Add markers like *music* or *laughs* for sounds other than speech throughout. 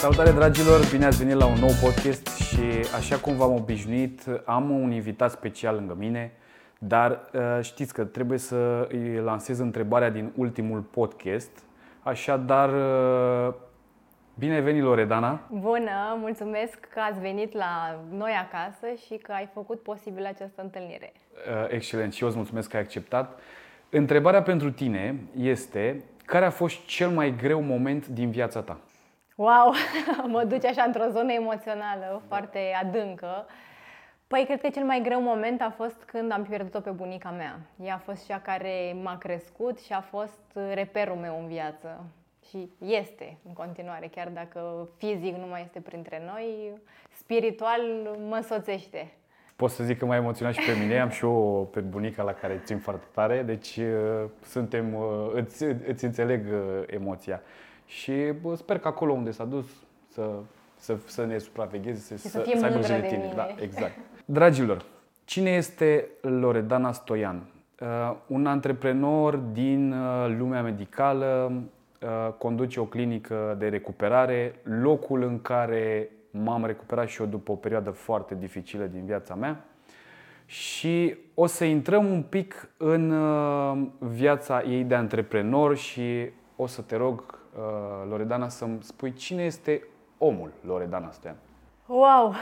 Salutare dragilor, bine ați venit la un nou podcast și așa cum v-am obișnuit, am un invitat special lângă mine, dar uh, știți că trebuie să îi lansez întrebarea din ultimul podcast, așadar uh, bine ai venit Loredana! Bună, mulțumesc că ați venit la noi acasă și că ai făcut posibil această întâlnire. Uh, excelent și eu îți mulțumesc că ai acceptat. Întrebarea pentru tine este, care a fost cel mai greu moment din viața ta? Wow, *laughs* mă duce așa într-o zonă emoțională foarte adâncă. Păi, cred că cel mai greu moment a fost când am pierdut-o pe bunica mea. Ea a fost cea care m-a crescut și a fost reperul meu în viață. Și este în continuare, chiar dacă fizic nu mai este printre noi, spiritual mă însoțește. Pot să zic că m-a emoționat și pe mine, am și eu pe bunica la care țin foarte tare, deci uh, suntem, uh, îți, îți înțeleg uh, emoția. Și bă, sper că acolo unde s-a dus să, să, să ne supravegheze, să, să, să, să aibă grijă de tine. Mine. Da, exact. Dragilor, cine este Loredana Stoian? Uh, un antreprenor din uh, lumea medicală, uh, conduce o clinică de recuperare, locul în care m-am recuperat și eu după o perioadă foarte dificilă din viața mea. Și o să intrăm un pic în uh, viața ei de antreprenor și o să te rog uh, Loredana, să-mi spui cine este omul Loredana Stoian. Wow!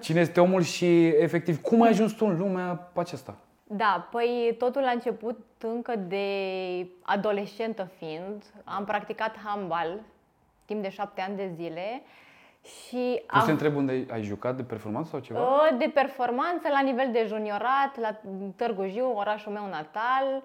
Cine este omul și, efectiv, cum ai ajuns tu în lumea aceasta? Da, păi totul a început încă de adolescentă fiind. Am practicat handbal timp de șapte ani de zile și Nu am... te întreb unde ai jucat, de performanță sau ceva? Ă, de performanță, la nivel de juniorat, la Târgu Jiu, orașul meu natal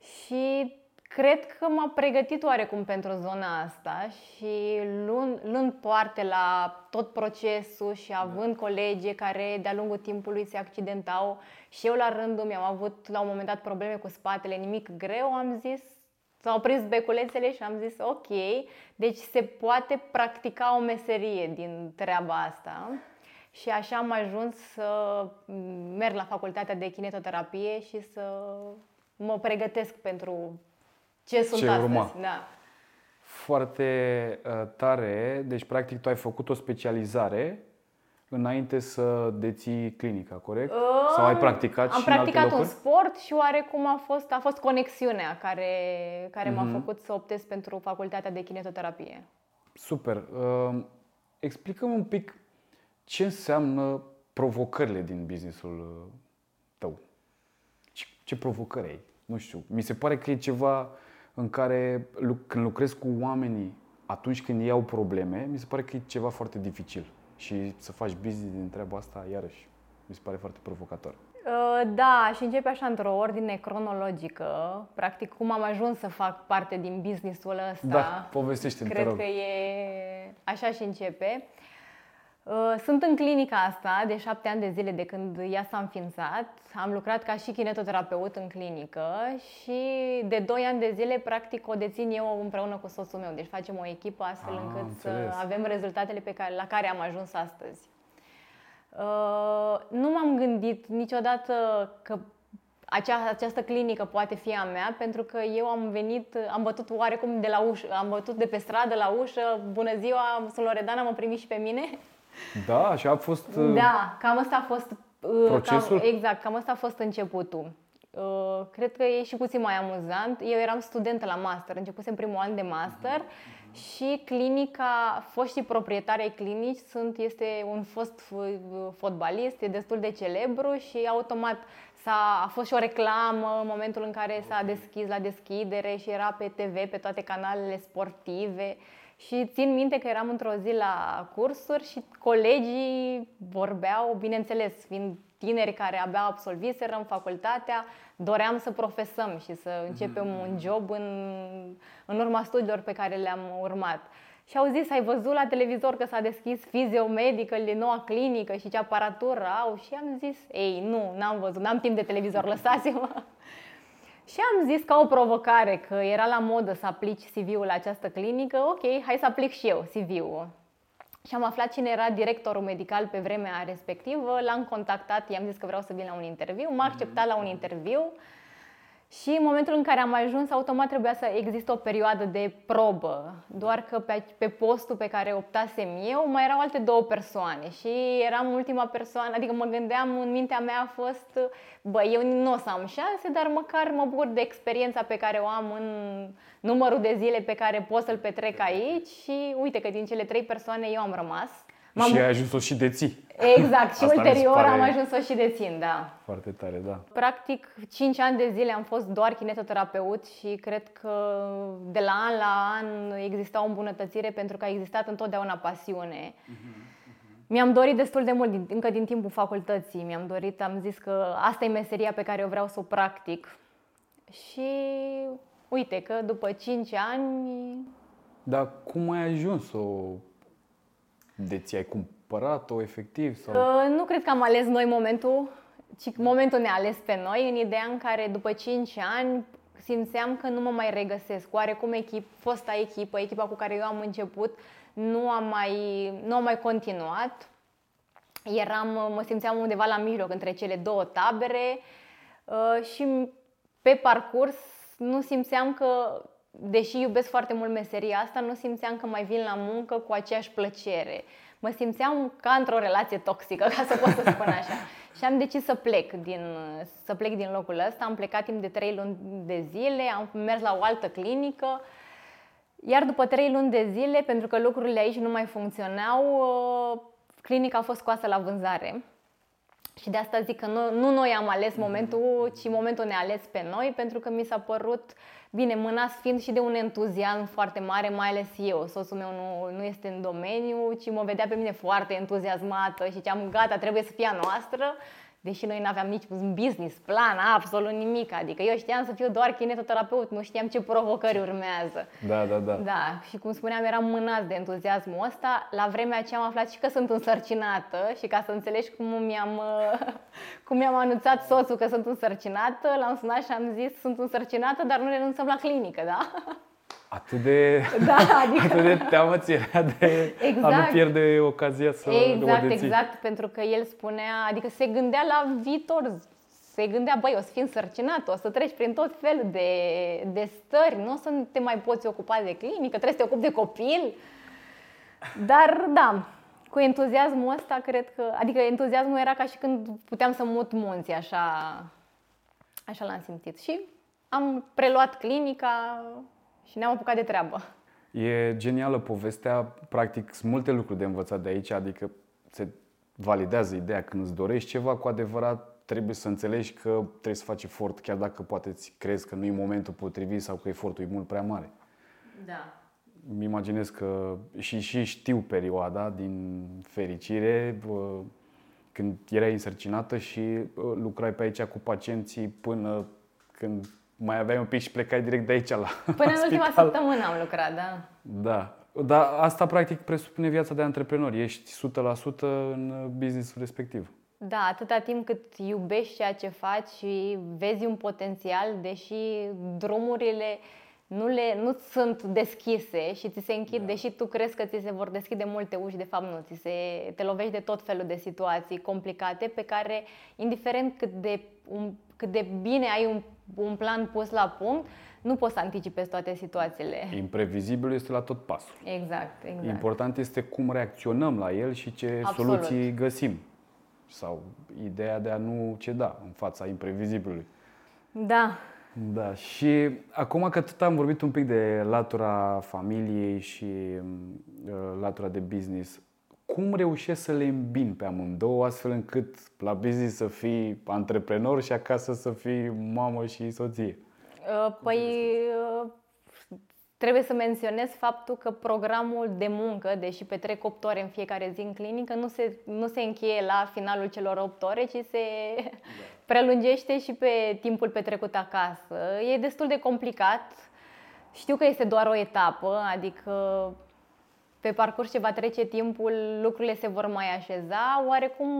și Cred că m-a pregătit oarecum pentru zona asta și luând, luând parte la tot procesul și având colegi care de-a lungul timpului se accidentau și eu la rândul meu am avut la un moment dat probleme cu spatele, nimic greu, am zis, s-au prins beculețele și am zis ok, deci se poate practica o meserie din treaba asta. Și așa am ajuns să merg la facultatea de kinetoterapie și să mă pregătesc pentru ce sunt ce astăzi. Urma. Da. Foarte uh, tare. Deci, practic, tu ai făcut o specializare înainte să deții clinica, corect? Uh, Sau ai practicat am și practicat în alte un sport și oarecum a fost, a fost conexiunea care, care uh-huh. m-a mhm. făcut să optez pentru facultatea de kinetoterapie. Super. Uh, explică-mi un pic ce înseamnă provocările din businessul uh, tău. Ce, ce provocări ai? Nu știu. Mi se pare că e ceva în care când lucrez cu oamenii atunci când ei au probleme, mi se pare că e ceva foarte dificil. Și să faci business din treaba asta, iarăși, mi se pare foarte provocator. Uh, da, și începe așa într-o ordine cronologică, practic cum am ajuns să fac parte din businessul ăsta. Da, povestește Cred că e așa și începe. Uh, sunt în clinica asta de șapte ani de zile de când ea s-a înființat. Am lucrat ca și kinetoterapeut în clinică și de doi ani de zile practic o dețin eu împreună cu soțul meu. Deci facem o echipă astfel ah, încât înțeles. să avem rezultatele pe care, la care am ajuns astăzi. Uh, nu m-am gândit niciodată că acea, această clinică poate fi a mea, pentru că eu am venit, am bătut oarecum de la ușă, am bătut de pe stradă la ușă, bună ziua, sunt Loredana, mă primi și pe mine. Da, așa a fost uh, Da, cam asta a fost uh, procesul? Cam, exact, cam asta a fost începutul. Uh, cred că e și puțin mai amuzant. Eu eram studentă la master, începusem primul an de master uh-huh. și clinica, foștii proprietari ai clinici sunt, este un fost fotbalist, e destul de celebru și automat s-a, a fost și o reclamă în momentul în care s-a deschis la deschidere și era pe TV, pe toate canalele sportive. Și țin minte că eram într-o zi la cursuri și colegii vorbeau, bineînțeles, fiind tineri care abia absolviseră în facultatea, doream să profesăm și să începem un mm. job în, în urma studiilor pe care le-am urmat. Și au zis, ai văzut la televizor că s-a deschis Physio Medical de noua clinică și ce aparatură au? Și am zis, ei, nu, n-am văzut, n-am timp de televizor, lăsați-mă. Și am zis ca o provocare că era la modă să aplici CV-ul la această clinică, ok, hai să aplic și eu CV-ul. Și am aflat cine era directorul medical pe vremea respectivă, l-am contactat, i-am zis că vreau să vin la un interviu, m-a acceptat la un interviu Și în momentul în care am ajuns, automat trebuia să există o perioadă de probă. Doar că pe, pe postul pe care optasem eu, mai erau alte două persoane și eram ultima persoană, adică mă gândeam, în mintea mea a fost, bă, eu nu o să am șanse, dar măcar mă bucur de experiența pe care o am în numărul de zile pe care pot să-l petrec aici și uite că din cele trei persoane eu am rămas. M-am... Și ai ajuns să și deții. Exact, și Asta ulterior pare... am ajuns să și dețin, da. Foarte tare, da. Practic, 5 ani de zile am fost doar kinetoterapeut și cred că de la an la an exista o îmbunătățire pentru că a existat întotdeauna pasiune. Uh-huh. Mi-am dorit destul de mult, încă din timpul facultății, mi-am dorit, am zis că asta e meseria pe care eu vreau să o practic. Și uite că după 5 ani... Dar cum ai ajuns să o deții? Ai cumpărat-o efectiv? Sau? Uh, nu cred că am ales noi momentul, ci momentul ne-a ales pe noi, în ideea în care după 5 ani simțeam că nu mă mai regăsesc. Oarecum echip, fosta echipă, echipa cu care eu am început, nu am mai, nu am mai continuat. Eram, mă simțeam undeva la mijloc între cele două tabere uh, și pe parcurs nu simțeam că, deși iubesc foarte mult meseria asta, nu simțeam că mai vin la muncă cu aceeași plăcere. Mă simțeam ca într-o relație toxică, ca să pot să spun așa. *laughs* și am decis să plec din, să plec din locul ăsta. Am plecat timp de 3 luni de zile, am mers la o altă clinică. Iar după 3 luni de zile, pentru că lucrurile aici nu mai funcționau, uh, clinica a fost scoasă la vânzare. Și de asta zic că nu, nu noi am ales momentul, ci momentul ne-a ales pe noi, pentru că mi s-a părut, bine, mânați fiind și de un entuziasm foarte mare, mai ales eu. Soțul meu nu, nu este în domeniu, ci mă vedea pe mine foarte entuziasmată și ziceam, gata, trebuie să fie a noastră deși noi nu aveam nici un business plan, absolut nimic. Adică eu știam să fiu doar kinetoterapeut, nu știam ce provocări urmează. Da, da, da. Da, și cum spuneam, eram mânați de entuziasmul ăsta. La vremea aceea am aflat și că sunt însărcinată și ca să înțelegi cum mi-am, *laughs* cum mi-am anunțat soțul că sunt însărcinată, l-am sunat și am zis sunt însărcinată, dar nu renunțăm la clinică, da? *laughs* Atât de, da, *laughs* adică... atât de teamă ți era de exact. a nu exact. pierde ocazia să Exact, o deții. exact, pentru că el spunea, adică se gândea la viitor, se gândea, băi, o să fii însărcinat, o să treci prin tot felul de, de stări, nu o să te mai poți ocupa de clinică, trebuie să te ocupi de copil. Dar, da, cu entuziasmul ăsta, cred că, adică entuziasmul era ca și când puteam să mut munții, așa, așa l-am simțit. Și am preluat clinica, și ne-am apucat de treabă. E genială povestea, practic sunt multe lucruri de învățat de aici, adică se validează ideea când îți dorești ceva cu adevărat, trebuie să înțelegi că trebuie să faci efort, chiar dacă poate îți crezi că nu e momentul potrivit sau că efortul e mult prea mare. Da. Mi imaginez că și, și știu perioada din fericire când erai însărcinată și lucrai pe aici cu pacienții până când mai aveai un pic și plecai direct de aici la Până în ultima săptămână am lucrat, da. Da. Dar asta practic presupune viața de antreprenor. Ești 100% în businessul respectiv. Da, atâta timp cât iubești ceea ce faci și vezi un potențial, deși drumurile nu, le, nu sunt deschise și ți se închid, da. deși tu crezi că ți se vor deschide multe uși, de fapt nu, ți se, te lovești de tot felul de situații complicate pe care, indiferent cât de, un, cât de bine ai un un plan pus la punct, nu poți să anticipezi toate situațiile. Imprevizibilul este la tot pasul. Exact, exact. Important este cum reacționăm la el și ce Absolut. soluții găsim. Sau ideea de a nu ceda în fața imprevizibilului. Da. Da, și acum că tot am vorbit un pic de latura familiei și uh, latura de business, cum reușești să le îmbin pe amândouă astfel încât la business să fii antreprenor și acasă să fii mamă și soție? Uh, păi uh, trebuie să menționez faptul că programul de muncă, deși petrec 8 ore în fiecare zi în clinică, nu se, nu se încheie la finalul celor 8 ore, ci se da. prelungește și pe timpul petrecut acasă. E destul de complicat. Știu că este doar o etapă, adică pe parcurs ce va trece timpul, lucrurile se vor mai așeza, oarecum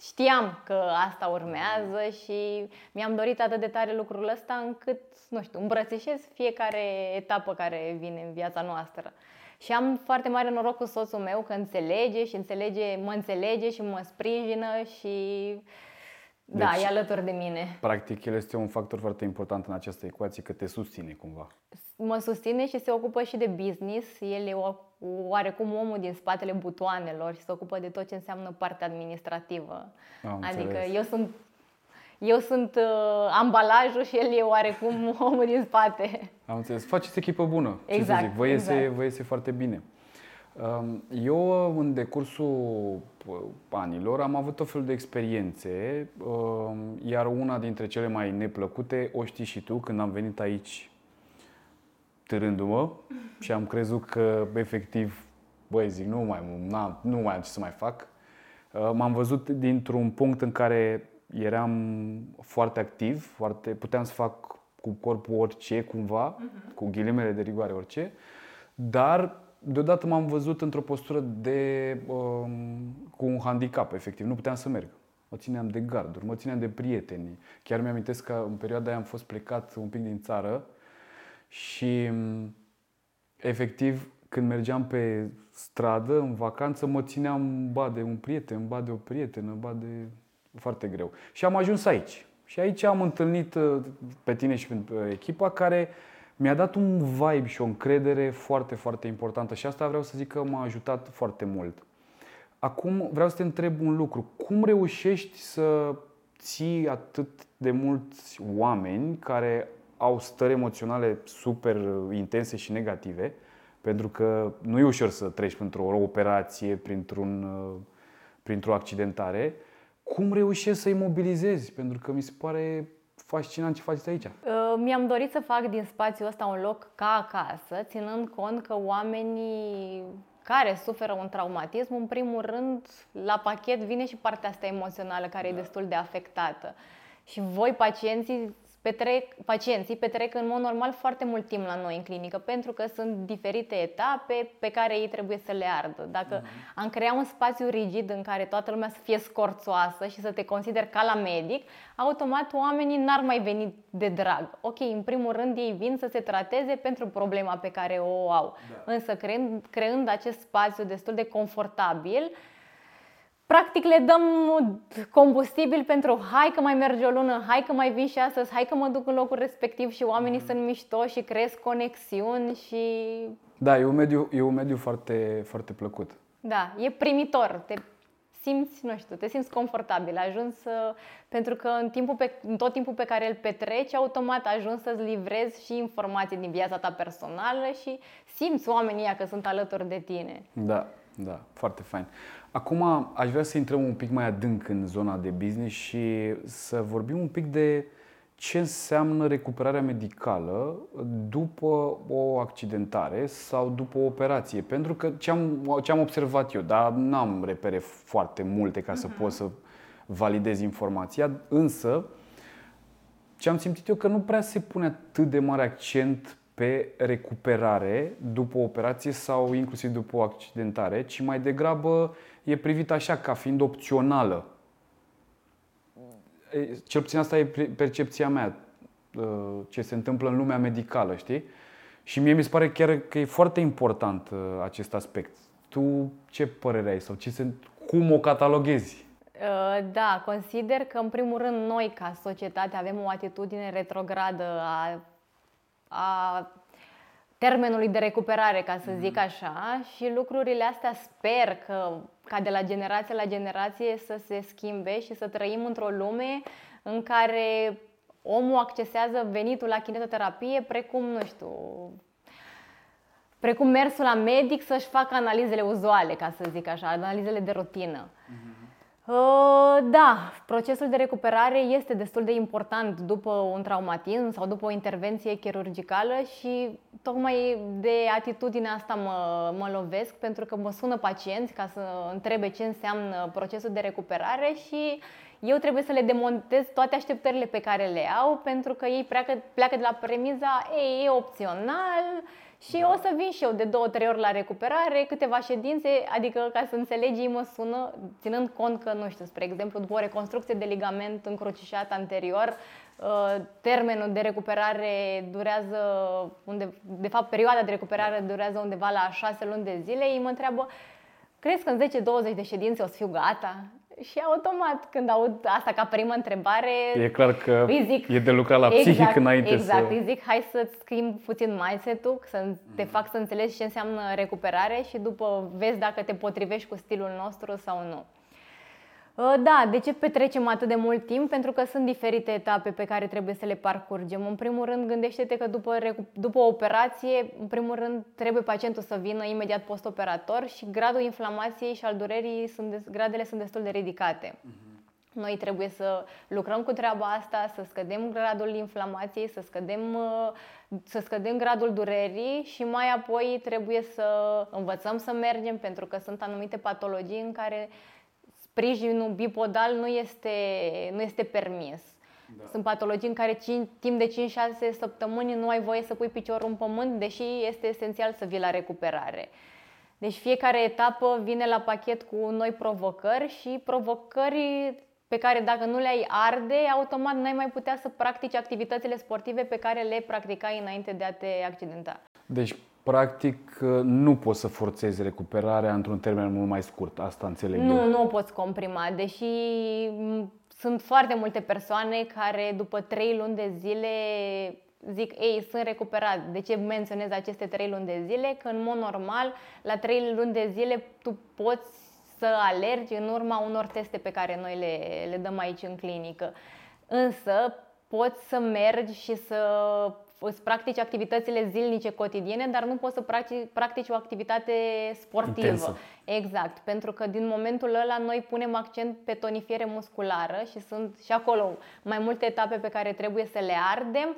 știam că asta urmează și mi-am dorit atât de tare lucrul ăsta încât, nu știu, îmbrățișez fiecare etapă care vine în viața noastră. Și am foarte mare noroc cu soțul meu că înțelege și înțelege, mă înțelege și mă sprijină și Da, deci, e alături de mine. Practic, el este un factor foarte important în această ecuație, că te susține cumva. Mă susține și se ocupă și de business. El e oarecum omul din spatele butoanelor și se ocupă de tot ce înseamnă partea administrativă. Am adică înțeles. eu sunt eu sunt uh, ambalajul și el e oarecum *laughs* omul din spate. Am înțeles. Faceți echipă bună. Exact, ce să zic. Vă iese, exact. vă iese foarte bine. Um, Eu, în decursul uh, anilor, am avut tot felul de experiențe, um, iar una dintre cele mai neplăcute o știi și tu, când am venit aici târându-mă *laughs* și am crezut că, efectiv, băi, zic, nu mai, n-am- nu mai am ce să mai fac. Uh, M-am văzut dintr-un punct în care eram foarte activ, foarte, puteam să fac cu corpul orice, cumva, cu ghilimele de rigoare orice, dar deodată m-am văzut într-o postură de, um, cu un handicap, efectiv, nu puteam să merg. Mă țineam de garduri, mă țineam de prieteni. Chiar mi-amintesc că în perioada aia am fost plecat un pic din țară și m, efectiv când mergeam pe stradă, în vacanță, mă țineam ba de un prieten, ba de o prietenă, ba de... foarte greu. Și am ajuns aici. Și aici am întâlnit uh, pe tine și pe uh, echipa care mi-a dat un vibe și o încredere foarte, foarte importantă și asta vreau să zic că m-a ajutat foarte mult. Acum vreau să te întreb un lucru. Cum reușești să ții atât de mulți oameni care au stări emoționale super intense și negative? Pentru că nu e ușor să treci printr-o operație, printr-un, uh, printr-o accidentare. Cum reușești să-i mobilizezi? Pentru că mi se pare fascinant ce faceți aici. Uh, Mi-am dorit să fac din spațiul ăsta un loc ca acasă, ținând cont că oamenii care suferă un traumatism, în primul rând, la pachet vine și partea asta emoțională care e destul de afectată. Și voi, pacienții, petrec, pacienții petrec în mod normal foarte mult timp la noi în clinică, pentru că sunt diferite etape pe care ei trebuie să le ardă. Dacă am crea un spațiu rigid în care toată lumea să fie scorțoasă și să te consider ca la medic, automat oamenii n-ar mai veni de drag. Ok, în primul rând ei vin să se trateze pentru problema pe care o au. Însă creând, creând acest spațiu destul de confortabil, Practic le dăm combustibil pentru hai că mai merge o lună, hai că mai vin și astăzi, hai că mă duc în locul respectiv și oamenii sunt mișto și cresc conexiuni și Da, e un mediu, e un mediu foarte, foarte plăcut. da, e primitor. Te simți, nu știu, te simți confortabil. Ajuns să, pentru că în, timpul pe, în tot timpul pe care îl petreci, automat ajungi să-ți livrezi și informații din viața ta personală și simți oamenii ăia că sunt alături de tine. Da, da, foarte fain. Acum aș vrea să intrăm un pic mai adânc în zona de business și să vorbim un pic de ce înseamnă recuperarea medicală după o accidentare sau după o operație. Pentru că ce am, ce am observat eu, dar n-am repere foarte multe ca să pot să validez informația, însă ce am simțit eu că nu prea se pune atât de mare accent pe recuperare după o operație sau inclusiv după o accidentare, ci mai degrabă e privit așa ca fiind opțională. E, Cel puțin asta e pre- percepția mea, uh, ce se întâmplă în lumea medicală, știi? Și mie mi se pare chiar că e foarte important uh, acest aspect. Tu ce părere ai sau ce se, cum o cataloghezi? Uh, Da, consider că în primul rând noi ca societate avem o atitudine retrogradă a, a termenului de recuperare, ca să zic așa, și lucrurile astea sper că ca de la generație la generație să se schimbe și să trăim într-o lume în care omul accesează venitul la kinetoterapie precum, nu știu, precum mersul la medic să-și facă analizele uzuale, ca să zic așa, analizele de rutină. Uh, Da, procesul de recuperare este destul de important după un traumatism sau după o intervenție chirurgicală și tocmai de atitudinea asta mă, mă lovesc pentru că mă sună pacienți ca să întrebe ce înseamnă procesul de recuperare și eu trebuie să le demontez toate așteptările pe care le au pentru că ei pleacă, pleacă de la premiza ei, e opțional și o să vin și eu de două, trei ori la recuperare, câteva ședințe, adică ca să înțelegi, ei mă sună, ținând cont că, nu știu, spre exemplu, după o reconstrucție de ligament încrucișat anterior, uh, termenul de recuperare durează, unde, de fapt, perioada de recuperare durează undeva la șase luni de zile, ei mă întreabă, crezi că în 10-20 de ședințe o să fiu gata? Și automat, când aud asta ca primă întrebare, e clar că îi zic, e de lucrat la exact, psihic înainte exact, să... îi zic, hai să-ți schimb puțin mindset-ul, să te Mhm. fac să înțelegi ce înseamnă recuperare și după vezi dacă te potrivești cu stilul nostru sau nu. Uh, Da, de ce petrecem atât de mult timp? Pentru că sunt diferite etape pe care trebuie să le parcurgem. În primul rând, gândește-te că după, recu- după o operație, în primul rând, trebuie pacientul să vină imediat postoperator și gradul inflamației și al durerii, sunt des- gradele sunt destul de ridicate. Noi trebuie să lucrăm cu treaba asta, să scădem gradul inflamației, să scădem, uh, să scădem gradul durerii și mai apoi trebuie să învățăm să mergem pentru că sunt anumite patologii în care sprijinul bipodal nu este, nu este permis. Da. Sunt patologii în care cin- timp de 5-6 săptămâni nu ai voie să pui piciorul în pământ, deși este esențial să vii la recuperare. Deci fiecare etapă vine la pachet cu noi provocări și provocări pe care dacă nu le-ai arde, automat n-ai mai putea să practici activitățile sportive pe care le practicai înainte de a te accidenta. Deci, practic, nu poți să forțezi recuperarea într-un termen mult mai scurt. Asta înțeleg Nu, eu. nu o poți comprima, deși m, sunt foarte multe persoane care după 3 luni de zile zic, ei, sunt recuperat. De ce menționez aceste 3 luni de zile? Că în mod normal, la 3 luni de zile tu poți să alergi în urma unor teste pe care noi le, le dăm aici în clinică. Însă poți să mergi și să îți practici activitățile zilnice cotidiene, dar nu poți să practici, practici o activitate sportivă. Intensă. Exact, pentru că din momentul ăla noi punem accent pe tonifiere musculară și sunt și acolo mai multe etape pe care trebuie să le ardem,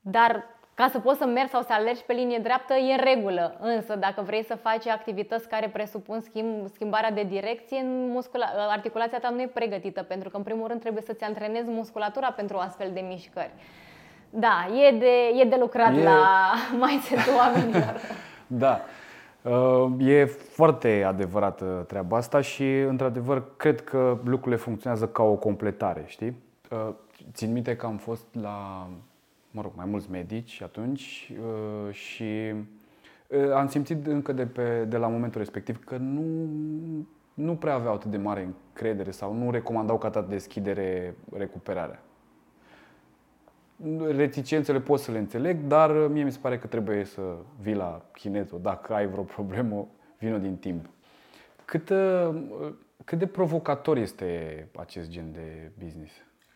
dar ca să poți să mergi sau să alergi pe linie dreaptă e în regulă. Însă dacă vrei să faci activități care presupun schimb, schimbarea de direcție, muscula, articulația ta nu e pregătită, pentru că în primul rând trebuie să-ți antrenezi musculatura pentru astfel de mișcări. Da, e de, e de lucrat E- la *laughs* mindset-ul oamenilor. *laughs* Da. Uh, E foarte adevărată treaba asta și, într-adevăr, cred că lucrurile funcționează ca o completare, știi? Uh, Țin minte că am fost la, mă rog, mai mulți medici atunci uh, și uh, am simțit încă de, pe, de la momentul respectiv că nu, nu prea aveau atât de mare încredere sau nu recomandau ca atât deschidere recuperarea. Reticențele pot să le înțeleg, dar mie mi se pare că trebuie să vii la chinezo. Dacă ai vreo problemă, vină din timp. Cât, uh, cât de provocator este acest gen de business?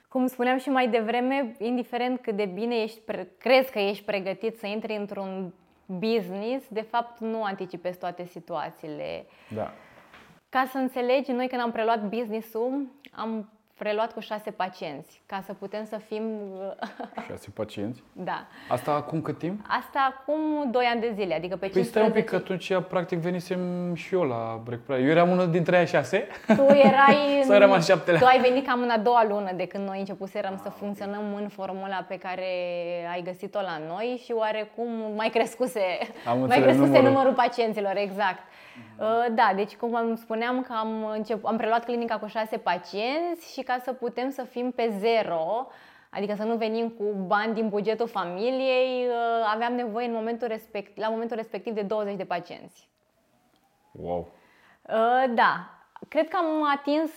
Cum spuneam și mai devreme, indiferent cât de bine ești, pre- crezi că ești pregătit să intri într-un business, de fapt nu anticipezi toate situațiile. Da. Ca să înțelegi, noi când am preluat business-ul, am preluat cu șase pacienți, ca să putem să fim... *laughs* Șase pacienți. da. Asta acum cât timp? Asta acum 2 ani de zile, adică pe Păi stai un 15... pic, că atunci practic venisem și eu la recuperare. Eu eram unul dintre aia șase. Tu erai... *laughs* Sau eram al șaptelea? Tu ai venit cam în a doua lună de când noi începuserăm să funcționăm în formula pe care ai găsit-o la noi și oarecum mai crescuse, Am mai înțeles crescuse numărul. numărul. pacienților, exact. Uh, Da, deci cum am spuneam că am, încep, am preluat clinica cu șase pacienți și ca să putem să fim pe zero, adică să nu venim cu bani din bugetul familiei, uh, aveam nevoie în momentul respect, la momentul respectiv de 20 de pacienți. Wow. Uh, Da, cred că am atins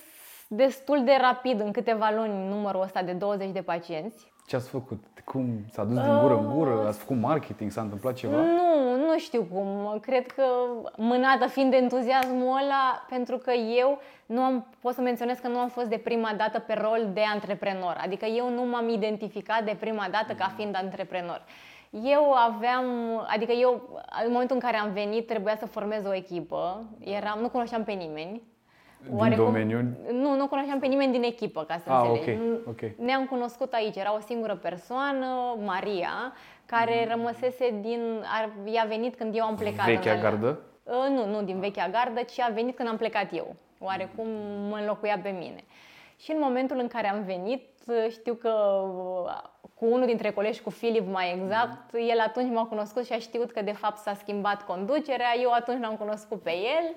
destul de rapid în câteva luni numărul ăsta de 20 de pacienți. Ce ați făcut? Cum s-a dus din gură în gură? Ați făcut marketing? S-a întâmplat ceva? Nu, nu știu cum. Cred că mânată fiind de entuziasmul ăla, pentru că eu nu am, pot să menționez că nu am fost de prima dată pe rol de antreprenor. Adică eu nu m-am identificat de prima dată ca fiind antreprenor. Eu aveam, adică eu, în momentul în care am venit, trebuia să formez o echipă. Eram, nu cunoșteam pe nimeni. Din domeniu? Nu, nu cunoșteam pe nimeni din echipă, ca să Ah, înțelegi. ok, ok. Ne-am cunoscut aici, era o singură persoană, Maria, care Mm. rămăsese din... Ar, ea a venit când eu am plecat. Vechea în- gardă? Uh, nu, nu din vechea gardă, ci a venit când am plecat eu. Oarecum mă înlocuia pe mine. Și în momentul în care am venit, uh, știu că uh, cu unul dintre colegi, cu Filip mai exact, el atunci m-a cunoscut și a știut că de fapt s-a schimbat conducerea, eu atunci l-am cunoscut pe el.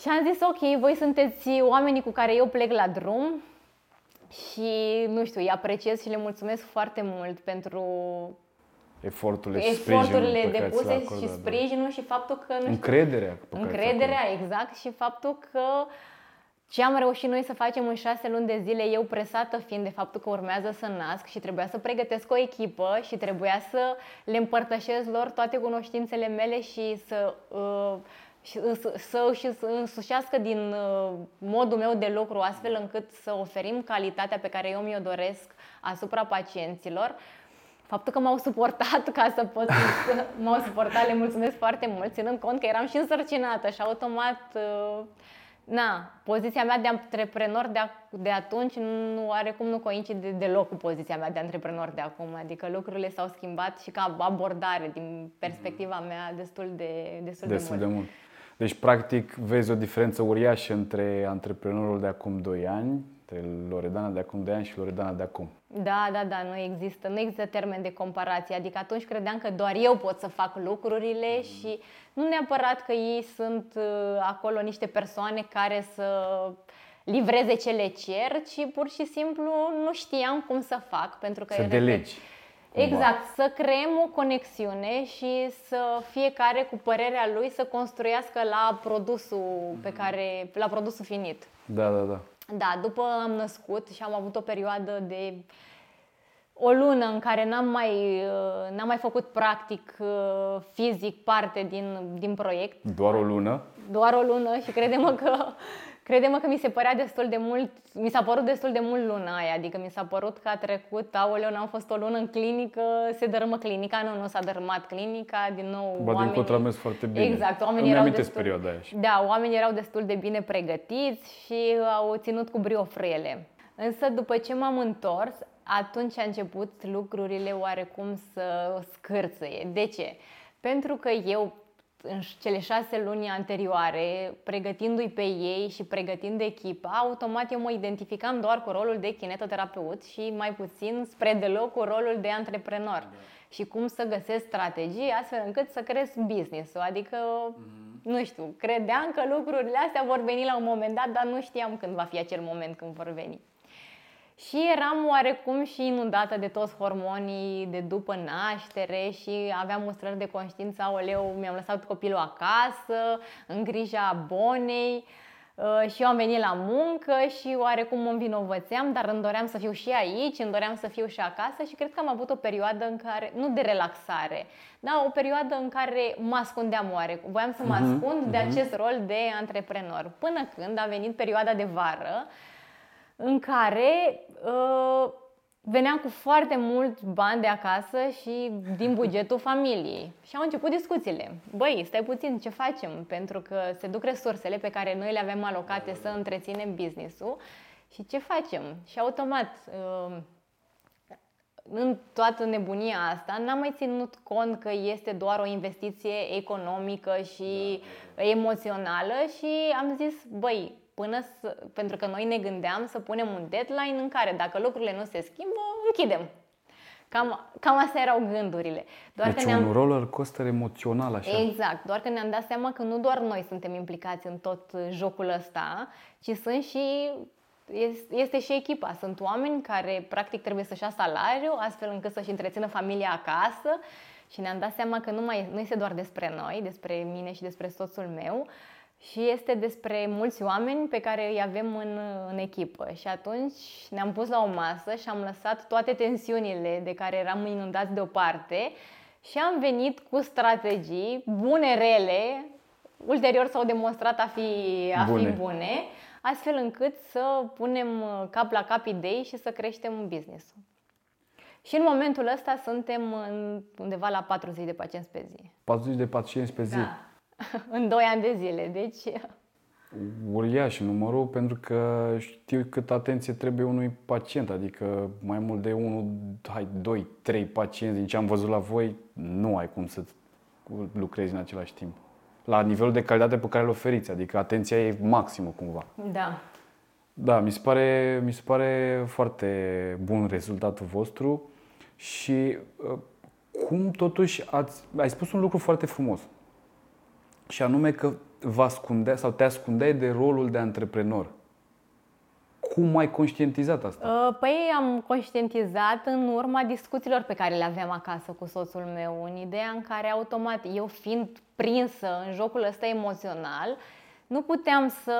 Și am zis, ok, voi sunteți oamenii cu care eu plec la drum și, nu știu, îi apreciez și le mulțumesc foarte mult pentru Eforturile și sprijinul eforturile pe care ți depuse l-a și acordat, da. sprijinul și faptul că, nu știu, Încrederea. pe care ți-a încrederea, exact, și faptul că ce am reușit noi să facem în șase luni de zile, eu presată fiind de faptul că urmează să nasc și trebuia să pregătesc o echipă și trebuia să le împărtășesc lor toate cunoștințele mele și să, uh, să, să își însușească din uh, modul meu de lucru astfel încât să oferim calitatea pe care eu mi-o doresc asupra pacienților. Faptul că m-au suportat ca să pot să *laughs* m-au suportat, le mulțumesc foarte mult, ținând cont că eram și însărcinată și automat uh, na, poziția mea de antreprenor de, de atunci nu are cum nu coincide deloc cu poziția mea de antreprenor de acum. Adică lucrurile s-au schimbat și ca abordare din perspectiva mea destul de, destul, destul de, mult. de mult. Deci, practic, vezi o diferență uriașă între antreprenorul de acum 2 ani între Loredana de acum de ani și Loredana de acum. Da, da, da, nu există, nu există termen de comparație. Adică atunci credeam că doar eu pot să fac lucrurile mm. și nu neapărat că ei sunt uh, acolo niște persoane care să livreze ce le cer, ci pur și simplu nu știam cum să fac pentru că să delegi. Exact, să creăm o conexiune și să fiecare cu părerea lui să construiască la produsul pe care la produsul finit. Da, da, da. Da, după am născut și am avut o perioadă de o lună în care n-am mai, uh, n-am mai făcut practic uh, fizic parte din, din proiect. Doar o lună? Doar o lună și credem că Crede-mă că mi se părea destul de mult, mi s-a părut destul de mult luna aia, adică mi s-a părut că a trecut, aoleu, n-am fost o lună în clinică, se dărâmă clinica, nu, nu s-a dărâmat clinica, din nou Ba, oamenii... din contra foarte bine. Exact, oamenii erau destul... perioada aia. Da, oamenii erau destul de bine pregătiți și au ținut cu brio frele. Însă după ce m-am întors, atunci a început lucrurile oarecum să scârțăie. De ce? Pentru că eu în cele șase luni anterioare, pregătindu-i pe ei și pregătind echipa, automat eu mă identificam doar cu rolul de kinetoterapeut și mai puțin spre deloc cu rolul de antreprenor. Da. Și cum să găsesc strategii astfel încât să cresc business-ul. Adică, mm-hmm. nu știu, credeam că lucrurile astea vor veni la un moment dat, dar nu știam când va fi acel moment când vor veni și eram oarecum și inundată de toți hormonii de după naștere și aveam mustrări de conștiință, aoleu, mi-am lăsat copilul acasă, în grija bonei uh, și eu am venit la muncă și oarecum mă învinovățeam, dar îmi doream să fiu și aici, îmi doream să fiu și acasă și cred că am avut o perioadă în care, nu de relaxare, dar o perioadă în care mă ascundeam oarecum, voiam să mă mhm, ascund uh-huh, de mhm. acest rol de antreprenor, până când a venit perioada de vară, în care uh, veneam cu foarte mulți bani de acasă și din bugetul familiei. Și au început discuțiile. Băi, stai puțin, ce facem? Pentru că se duc resursele pe care noi le avem alocate să întreținem business-ul și ce facem? Și automat, uh, în toată nebunia asta, n-am mai ținut cont că este doar o investiție economică și da, da, da. emoțională și am zis, băi, până să, pentru că noi ne gândeam să punem un deadline în care dacă lucrurile nu se schimbă, închidem. Cam, cam astea erau gândurile. Doar deci că ne-am... un roller coaster emoțional așa. Exact, doar că ne-am dat seama că nu doar noi suntem implicați în tot jocul ăsta, ci sunt și este și echipa. Sunt oameni care practic trebuie să-și ia salariu astfel încât să-și întrețină familia acasă și ne-am dat seama că nu, mai, nu este doar despre noi, despre mine și despre soțul meu, și este despre mulți oameni pe care îi avem în, în echipă. Și atunci ne-am pus la o masă și am lăsat toate tensiunile de care eram inundați deoparte și am venit cu strategii bune, rele, ulterior s-au demonstrat a fi, a bune. fi bune, astfel încât să punem cap la cap idei și să creștem business-ul. Și în momentul ăsta suntem undeva la 40 de pacienți pe zi. 40 de pacienți pe zi? Da. *laughs* în 2 ani de zile. Deci... Uriaș numărul pentru că știu cât atenție trebuie unui pacient, adică mai mult de unul, hai, doi, trei pacienți din ce am văzut la voi, nu ai cum să lucrezi în același timp. La nivelul de calitate pe care îl oferiți, adică atenția e maximă cumva. Da. Da, mi se pare, mi se pare foarte bun rezultatul vostru și uh, cum totuși ați, ai spus un lucru foarte frumos și anume că vă ascundea sau te ascundeai de rolul de antreprenor. Cum ai conștientizat asta? Uh, păi am conștientizat în urma discuțiilor pe care le aveam acasă cu soțul meu, în ideea în care automat eu fiind prinsă în jocul ăsta emoțional, nu puteam să,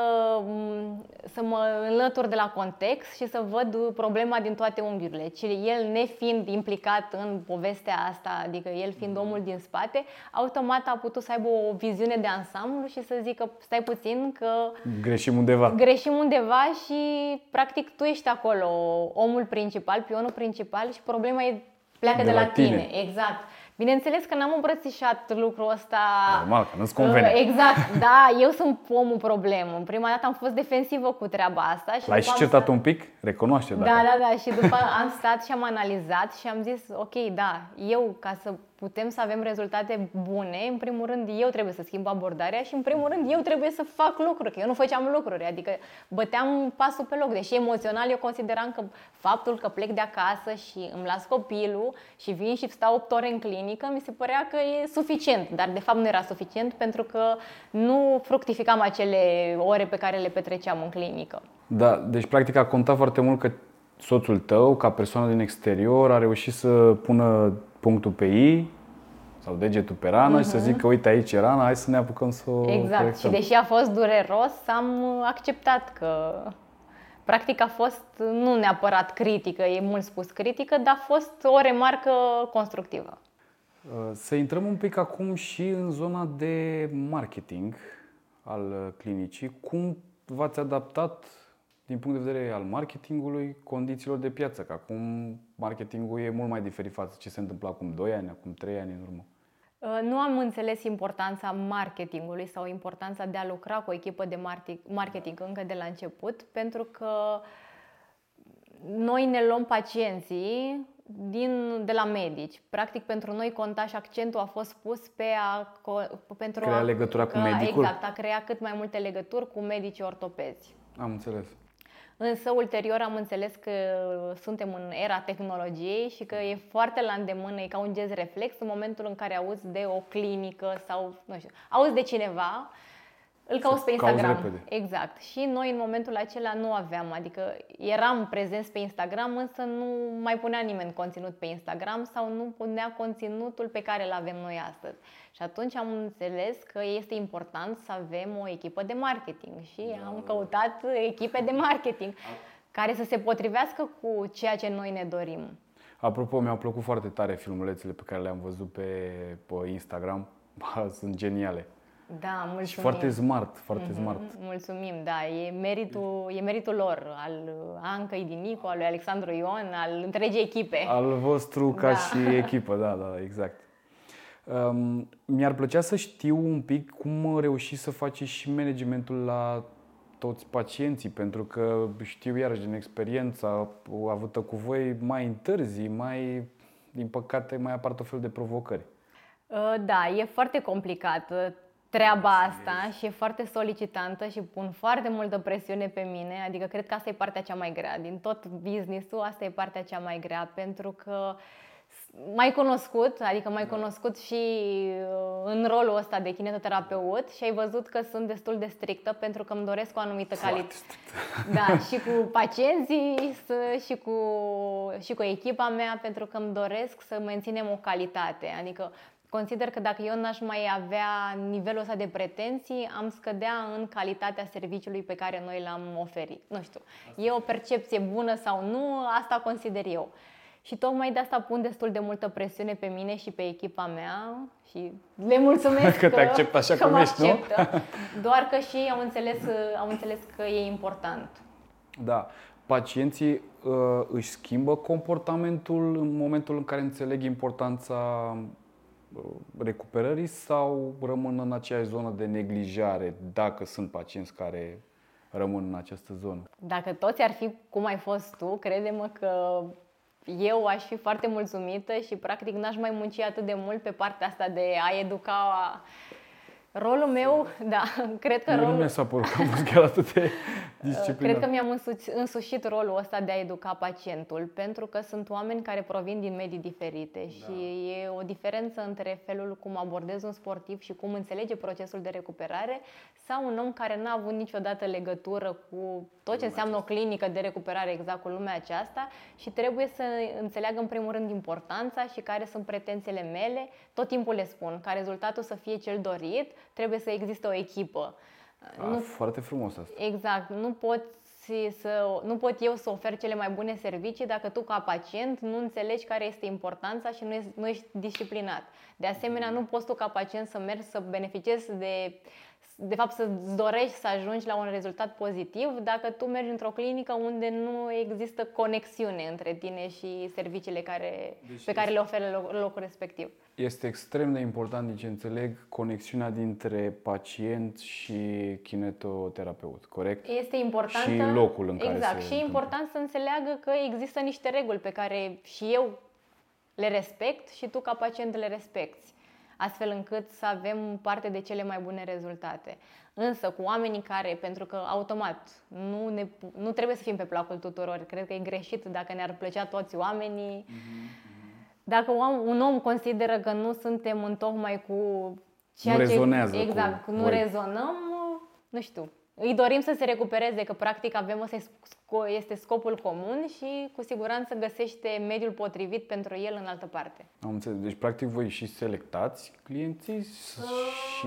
să mă înlătur de la context și să văd problema din toate unghiurile. Ci el, nefiind implicat în povestea asta, adică el fiind mm. omul din spate, automat a putut să aibă o viziune de ansamblu și să zică, stai puțin că... Greșim undeva. Greșim undeva și, practic, tu ești acolo omul principal, pionul principal și problema e pleacă de, de la, la tine. tine. Exact. Bineînțeles că n-am îmbrățișat lucrul ăsta. Normal, că nu-ți convene. Uh, exact, da, eu sunt omul problemă. În prima dată am fost defensivă cu treaba asta. Și L-ai și certat stat... un pic? Recunoaște, Da, da, da. Și după am stat și am analizat și am zis, ok, da, eu ca să putem să avem rezultate bune, în primul rând eu trebuie să schimb abordarea și în primul rând eu trebuie să fac lucruri, că eu nu făceam lucruri, adică băteam pasul pe loc, deși emoțional eu consideram că faptul că plec de acasă și îmi las copilul și vin și stau 8 ore în clinică, mi se părea că e suficient, dar de fapt nu era suficient pentru că nu fructificam acele ore pe care le petreceam în clinică. Da, deci practic a contat foarte mult că soțul tău, ca persoană din exterior, a reușit să pună punctul pe I sau degetul pe rană uh-huh. și să mhm. zic că uite aici e rana, hai să ne apucăm să o Exact. Corectăm. Și deși a fost dureros, am acceptat că practic a fost nu neapărat critică, e mult spus critică, dar a fost o remarcă constructivă. Uh, să intrăm un pic acum și în zona de marketing al clinicii. Cum v-ați adaptat din punct de vedere al marketingului, condițiilor de piață, că acum marketingul e mult mai diferit față ce se întâmplă acum 2 ani, acum 3 ani în urmă. Uh, nu am înțeles importanța marketingului sau importanța de a lucra cu o echipă de marketing încă de la început, pentru că noi ne luăm pacienții din, de la medici. Practic, pentru noi contaș și accentul a fost pus pe a, pentru crea a, legătura cu medicul? Exact, a crea cât mai multe legături cu medicii ortopezi. Am înțeles. Însă ulterior am înțeles că suntem în era tehnologiei și că e foarte la îndemână, e ca un gest reflex în momentul în care auzi de o clinică sau, nu știu, auzi de cineva îl cauți pe Instagram. Exact. Și noi în momentul acela nu aveam, adică eram prezenți pe Instagram, însă nu mai punea nimeni conținut pe Instagram sau nu punea conținutul pe care îl avem noi astăzi. Și atunci am înțeles că este important să avem o echipă de marketing și da, am da. căutat echipe de marketing care să se potrivească cu ceea ce noi ne dorim. Apropo, mi-au plăcut foarte tare filmulețele pe care le-am văzut pe, pe Instagram. *laughs* Sunt geniale. Da, mulțumim. Și foarte smart, foarte mm-hmm, smart. Mulțumim, da. E meritul, e meritul lor, al Ancăi din Nico, al lui Alexandru Ion, al întregii echipe. Al vostru ca da. și echipă, da, da, exact. Um, mi-ar plăcea să știu un pic cum reușiți să faceți și managementul la toți pacienții, pentru că știu iarăși din experiența avută cu voi mai întârzi, mai, din păcate, mai apar tot fel de provocări. Uh, da, e foarte complicat treaba asta și e foarte solicitantă și pun foarte multă presiune pe mine. Adică cred că asta e partea cea mai grea. Din tot business-ul, asta e partea cea mai grea pentru că mai cunoscut, adică mai da. cunoscut și uh, în rolul ăsta de kinetoterapeut și ai văzut că sunt destul de strictă pentru că îmi doresc o anumită calitate. *laughs* Da, și cu *laughs* pacienții și cu, și cu echipa mea pentru că îmi doresc să menținem o calitate. Adică Consider că dacă eu n-aș mai avea nivelul ăsta de pretenții, am scădea în calitatea serviciului pe care noi l-am oferit. Nu știu, e o percepție bună sau nu, asta consider eu. Și tocmai de asta pun destul de multă presiune pe mine și pe echipa mea și le mulțumesc că, te accept așa că cum ești, nu? Doar că și am înțeles, am înțeles că e important. Da. Pacienții uh, își schimbă comportamentul în momentul în care înțeleg importanța recuperării sau rămân în aceeași zonă de neglijare dacă sunt pacienți care rămân în această zonă? Dacă toți ar fi cum ai fost tu, crede-mă că eu aș fi foarte mulțumită și practic n-aș mai munci atât de mult pe partea asta de a educa Rolul meu, da, *laughs* cred că rolul... Nu mi s-a părut că am chiar atât de disciplinat. Cred că mi-am însușit rolul ăsta de a educa pacientul, pentru că sunt oameni care provin din medii diferite da. și e o diferență între felul cum abordez un sportiv și cum înțelege procesul de recuperare sau un om care n-a avut niciodată legătură cu tot ce înseamnă o clinică de recuperare exact cu lumea aceasta și trebuie să înțeleagă în primul rând importanța și care sunt pretențiile mele. Tot timpul le spun ca rezultatul să fie cel dorit, trebuie să existe o echipă. A, nu, foarte frumos asta. Exact. Nu poți să, nu pot eu să ofer cele mai bune servicii dacă tu ca pacient nu înțelegi care este importanța și nu ești, nu ești disciplinat. De asemenea, nu poți tu ca pacient să mergi să beneficiezi de de fapt să-ți dorești să ajungi la un rezultat pozitiv dacă tu mergi într-o clinică unde nu există conexiune între tine și serviciile care, deci pe care le oferă locul respectiv. Este extrem de important, deci înțeleg, conexiunea dintre pacient și kinetoterapeut, corect? Este important. Și locul în care Exact. Și e important să înțeleagă că există niște reguli pe care și eu le respect și tu ca pacient le respecti astfel încât să avem parte de cele mai bune rezultate. Însă cu oamenii care, pentru că automat nu, ne, nu trebuie să fim pe placul tuturor, cred că e greșit dacă ne-ar plăcea toți oamenii. Mm-hmm. Dacă un om consideră că nu suntem în tocmai cu ceea nu rezonează ce exact, cu nu voi. rezonăm, nu știu, îi dorim să se recupereze, că practic avem este scopul comun și cu siguranță găsește mediul potrivit pentru el în altă parte. Am înțeles. Deci practic voi și selectați clienții și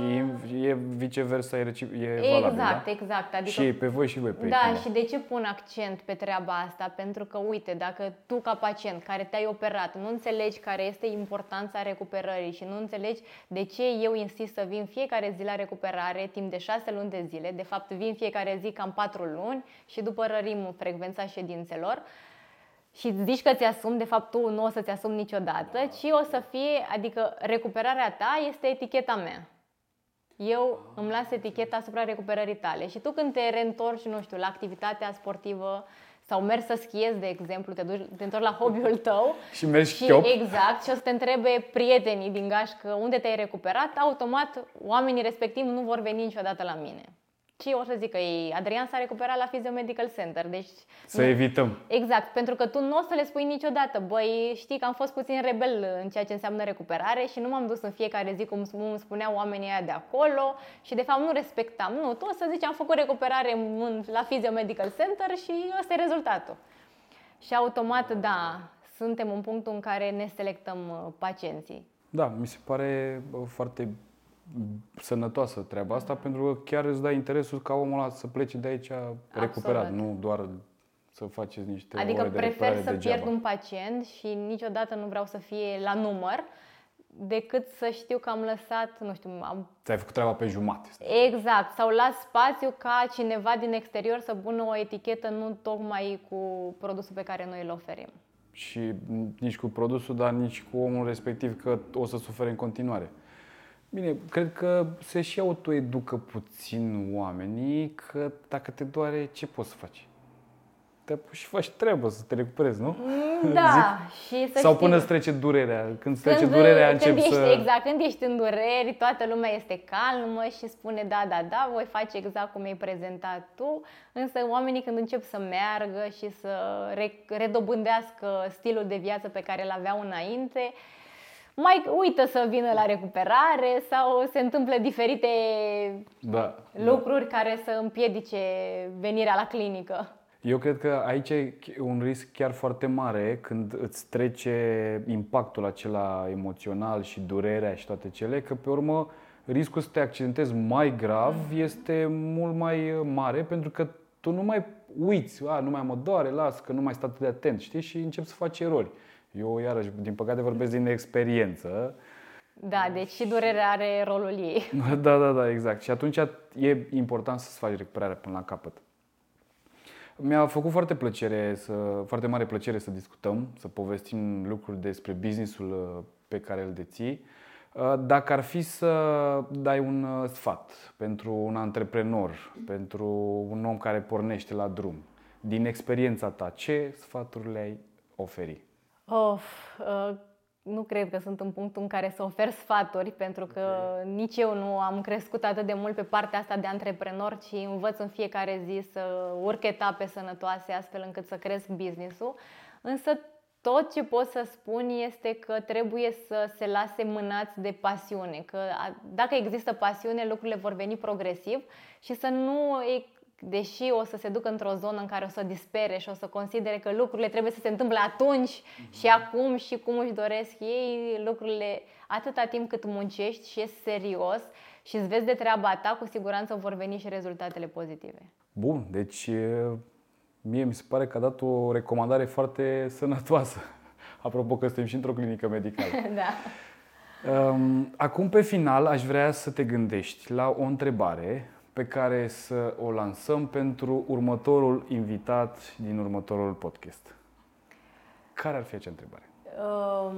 e viceversa, e, e valabil, Exact, da? exact. Adică, și pe voi și voi pe Da, ei, și de ce pun accent pe treaba asta? Pentru că, uite, dacă tu ca pacient care te-ai operat nu înțelegi care este importanța recuperării și nu înțelegi de ce eu insist să vin fiecare zi la recuperare timp de șase luni de zile, de fapt vin fiecare zi cam patru luni și după rărim frecvența ședințelor, și zici că ți-asumi, de fapt tu nu o să-ți asumi niciodată, ci o să fie, adică recuperarea ta este eticheta mea. Eu îmi las eticheta asupra recuperării tale. Și tu când te reîntorci, nu știu, la activitatea sportivă sau mergi să schiezi, de exemplu, te, duci, te întorci la hobby-ul *laughs* tău și mergi și, exact, și o să te întrebe prietenii din gașcă unde te-ai recuperat, automat oamenii respectivi nu vor veni niciodată la mine și o să zic că e Adrian s-a recuperat la Physio Medical Center. Deci, să nu, evităm. Exact, pentru că tu nu o să le spui niciodată, băi, știi că am fost puțin rebel în ceea ce înseamnă recuperare și nu m-am dus în fiecare zi cum îmi spuneau oamenii aia de acolo și de fapt nu respectam. Nu, tu o să zici am făcut recuperare în, la Physio Medical Center și ăsta e rezultatul. Și automat, da, suntem în punctul în care ne selectăm uh, pacienții. Da, mi se pare foarte sănătoasă treaba asta, pentru că chiar îți dai interesul ca omul ăla să plece de aici Absolut. recuperat, nu doar să faceți niște Adică ore de prefer să degeaba. pierd un pacient și niciodată nu vreau să fie la număr, decât să știu că am lăsat, nu știu, am... Ți-ai făcut treaba pe jumate. Exact, sau las spațiu ca cineva din exterior să pună o etichetă nu tocmai cu produsul pe care noi îl oferim. Și nici cu produsul, dar nici cu omul respectiv că o să sufere în continuare. Bine, cred că se și autoeducă puțin oamenii că dacă te doare, ce poți să faci? Te și faci treabă să te recuperezi, nu? Mm, *laughs* da, și să Sau știi. până îți trece durerea. Când îți trece durerea, când încep ești, să... Exact, când ești în dureri, toată lumea este calmă și spune da, da, da, voi face exact cum ai prezentat tu, însă oamenii când încep să meargă și să redobândească stilul de viață pe care îl aveau înainte, mai uită să vină la recuperare sau se întâmplă diferite da, lucruri da. care să împiedice venirea la clinică. Eu cred că aici e un risc chiar foarte mare când îți trece impactul acela emoțional și durerea și toate cele, că pe urmă riscul să te accidentezi mai grav este mult mai mare pentru că tu nu mai uiți, a, nu mai mă doare, las că nu mai stai atât de atent, știi? Și începi să faci erori. Eu, iarăși, din păcate vorbesc din experiență. Da, deci și durerea are rolul ei. *laughs* Da, da, da, exact. Și atunci e important să-ți faci recuperarea până la capăt. Mi-a făcut foarte plăcere, să, foarte mare plăcere să discutăm, să povestim lucruri despre businessul uh, pe care îl deții. Uh, dacă ar fi să dai un uh, sfat pentru un antreprenor, pentru un om care pornește la drum, din experiența ta, ce sfaturi le-ai oferi? Of, uh, nu cred că sunt în punctul în care să ofer sfaturi, pentru că okay. nici eu nu am crescut atât de mult pe partea asta de antreprenor, ci învăț în fiecare zi să urc etape sănătoase astfel încât să cresc business-ul. Însă tot ce pot să spun este că trebuie să se lase mânați de pasiune, că dacă există pasiune, lucrurile vor veni progresiv și să nu deși o să se ducă într-o zonă în care o să dispere și o să considere că lucrurile trebuie să se întâmple atunci mm-hmm. și acum și cum își doresc ei lucrurile atâta timp cât muncești și ești serios și îți vezi de treaba ta, cu siguranță vor veni și rezultatele pozitive. Bun, deci mie mi se pare că a dat o recomandare foarte sănătoasă. *laughs* Apropo că suntem și într-o clinică medicală. *laughs* da. Acum, pe final, aș vrea să te gândești la o întrebare pe care să o lansăm pentru următorul invitat din următorul podcast. Care ar fi acea întrebare? Um,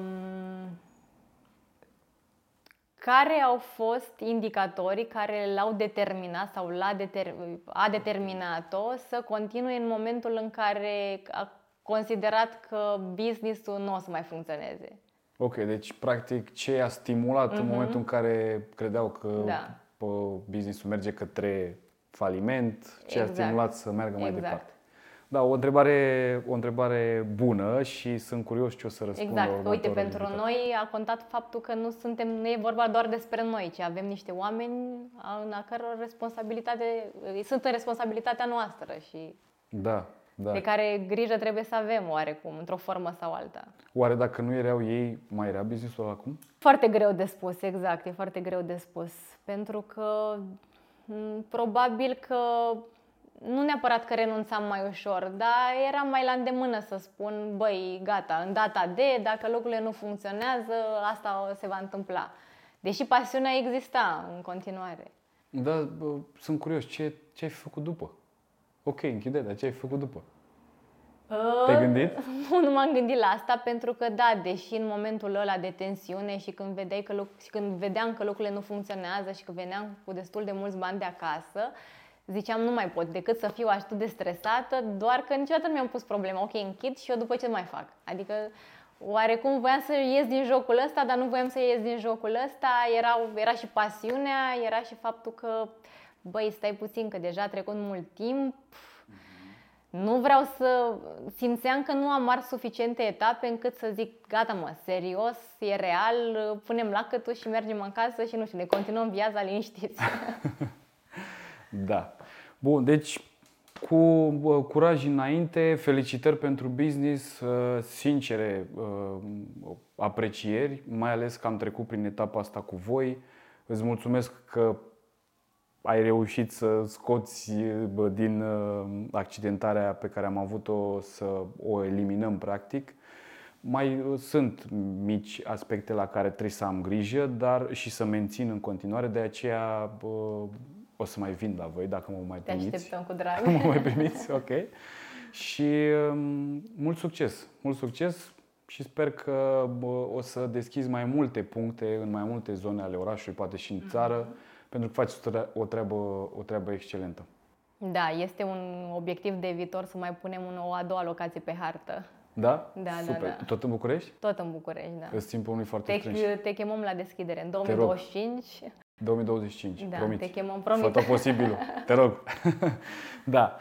care au fost indicatorii care l-au determinat sau l-a deter- a determinat-o să continue în momentul în care a considerat că business-ul nu o să mai funcționeze? Ok, deci practic ce a stimulat uh-huh. în mhm. momentul în care credeau că da. Business-ul merge către faliment, ce exact. a stimulat să meargă mai exact. departe. Da, o întrebare, o întrebare bună și sunt curios ce o să răspund Exact. Uite, pentru invitat. noi a contat faptul că nu suntem, nu e vorba doar despre noi, ci avem niște oameni în a căror responsabilitate, sunt în responsabilitatea noastră și da, da. de care grijă trebuie să avem oarecum, într-o formă sau alta. Oare dacă nu erau ei, mai era businessul acum? Foarte greu de spus, exact, e foarte greu de spus. Pentru că probabil că nu neapărat că renunțam mai ușor, dar era mai la îndemână să spun, băi, gata, în data de, dacă lucrurile nu funcționează, asta se va întâmpla. Deși pasiunea exista în continuare. Da, bă, sunt curios, ce, ce ai făcut după? Ok, închide, dar ce ai făcut după? Te-ai gândit? *laughs* Nu, nu m-am gândit la asta pentru că, da, deși în momentul ăla de tensiune și când, vedeai că, și când vedeam că lucrurile nu funcționează și că veneam cu destul de mulți bani de acasă, ziceam nu mai pot decât să fiu atât de stresată, doar că niciodată nu mi-am pus problema. Ok, închid și eu după ce mai fac. Adică oarecum voiam să ies din jocul ăsta, dar nu voiam să ies din jocul ăsta. Era, era și pasiunea, era și faptul că, băi, stai puțin, că deja a trecut mult timp, nu vreau să... Simțeam că nu am ars suficiente etape încât să zic, gata mă, serios, e real, punem lacătul și mergem în casă și nu știu, ne continuăm viața liniștiți. *laughs* da. Bun, deci cu curaj înainte, felicitări pentru business, uh, sincere uh, aprecieri, mai ales că am trecut prin etapa asta cu voi. Îți mulțumesc că ai reușit să scoți din uh, accidentarea pe care am avut-o să o eliminăm practic. Mai uh, sunt mici aspecte la care trebuie să am grijă, dar și să mențin în continuare, de aceea o să mai vin la voi dacă mă mai primiți. Te așteptăm cu drag. mă mai primiți, ok. Și um, mult succes, mult succes și sper că o să deschizi mai multe puncte în mai multe zone ale orașului, poate și în țară. Mm-hmm pentru că faci o treabă, o treabă excelentă. Da, este un obiectiv de viitor să mai punem o a doua locație pe hartă. Da? Da, da Super. da, da. Tot în București? Tot în București, da. Îți țin pe unui foarte te, strânși. Te chemăm la deschidere în 2025. 2025, da, promit. te chemăm, promit. Fă tot posibilul, *laughs* te rog. *laughs* da.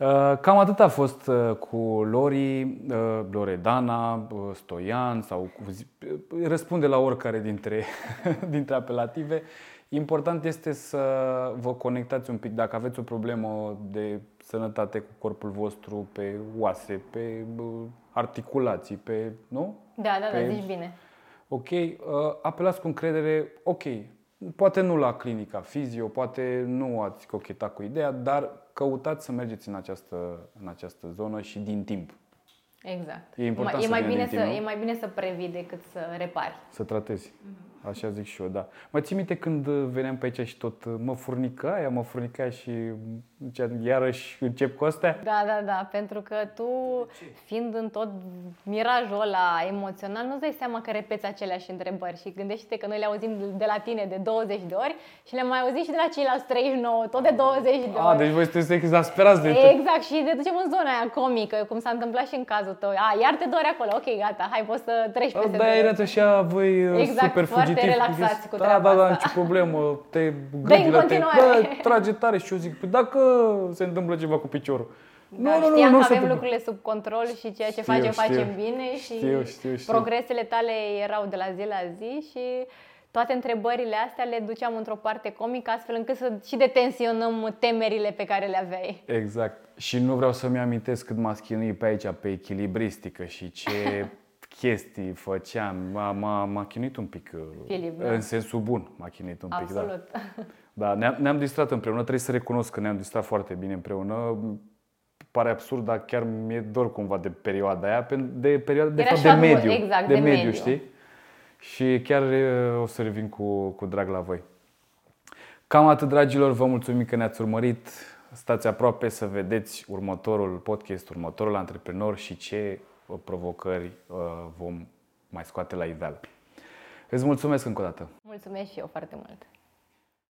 Uh, cam atât a fost uh, cu Lori, uh, Loredana, Stoian sau cu, răspunde la oricare dintre, *laughs* dintre apelative. Important este să vă conectați un pic dacă aveți o problemă de sănătate cu corpul vostru pe oase, pe articulații, pe, nu? Da, da, da pe... da, zici bine. Ok, uh, apelați cu încredere, ok, poate nu la clinica fizio, poate nu ați cochetat cu ideea, dar căutați să mergeți în această, în această zonă și din timp. Exact. E, important e, mai, să bine timp, să, e mai bine să previi decât să repari. Să tratezi. Mm-hmm. Așa zic și eu, da. Mai ții minte când veneam pe aici și tot mă furnica aia, mă furnica și zicea, iarăși încep cu astea? Da, da, da, pentru că tu, fiind în tot mirajul ăla emoțional, nu-ți dai seama că repeți aceleași întrebări și gândește că noi le auzim de la tine de 20 de ori și le mai auzim și de la ceilalți 39, tot de 20 de ori. A, deci voi sunteți exasperați de Exact, și ne ducem în zona aia comică, cum s-a întâmplat și în cazul tău. A, iar te dori acolo, ok, gata, hai, poți să treci peste Da, erați așa voi exact, super fugitiv foarte relaxați cu da, treaba da, da, asta. nicio problemă. Te gândile, te bă, trage tare și eu zic, păi dacă se întâmplă ceva cu piciorul. Da, nu, nu, știam nu, nu, că avem lucrurile sub control și ceea ce știu, facem, știu, facem bine și știu, știu, știu. progresele tale erau de la zi la zi și toate întrebările astea le duceam într-o parte comică astfel încât să și detensionăm temerile pe care le aveai. Exact. Și nu vreau să-mi amintesc cât m-a chinuit pe aici pe echilibristică și ce *laughs* chestii făceam. M-a, m-a, m-a chinuit un pic. uh, Filip, da. În sensul bun m-a chinuit un pic, da. Absolut. *laughs* Da, ne-am, ne-am distrat împreună, trebuie să recunosc că ne-am distrat foarte bine împreună. Pare absurd, dar chiar mi-e dor cumva de perioada aia, pen- de perioada de, Era fapt, și de atmo- mediu. exact, de, de mediu, mediu. știi? Și chiar e, o să revin cu, cu drag la voi. Cam atât, dragilor, vă mulțumim că ne-ați urmărit. Stați aproape să vedeți următorul podcast, următorul antreprenor și ce uh, provocări uh, vom mai scoate la iveală. Îți mulțumesc încă o dată. Mulțumesc și eu foarte mult.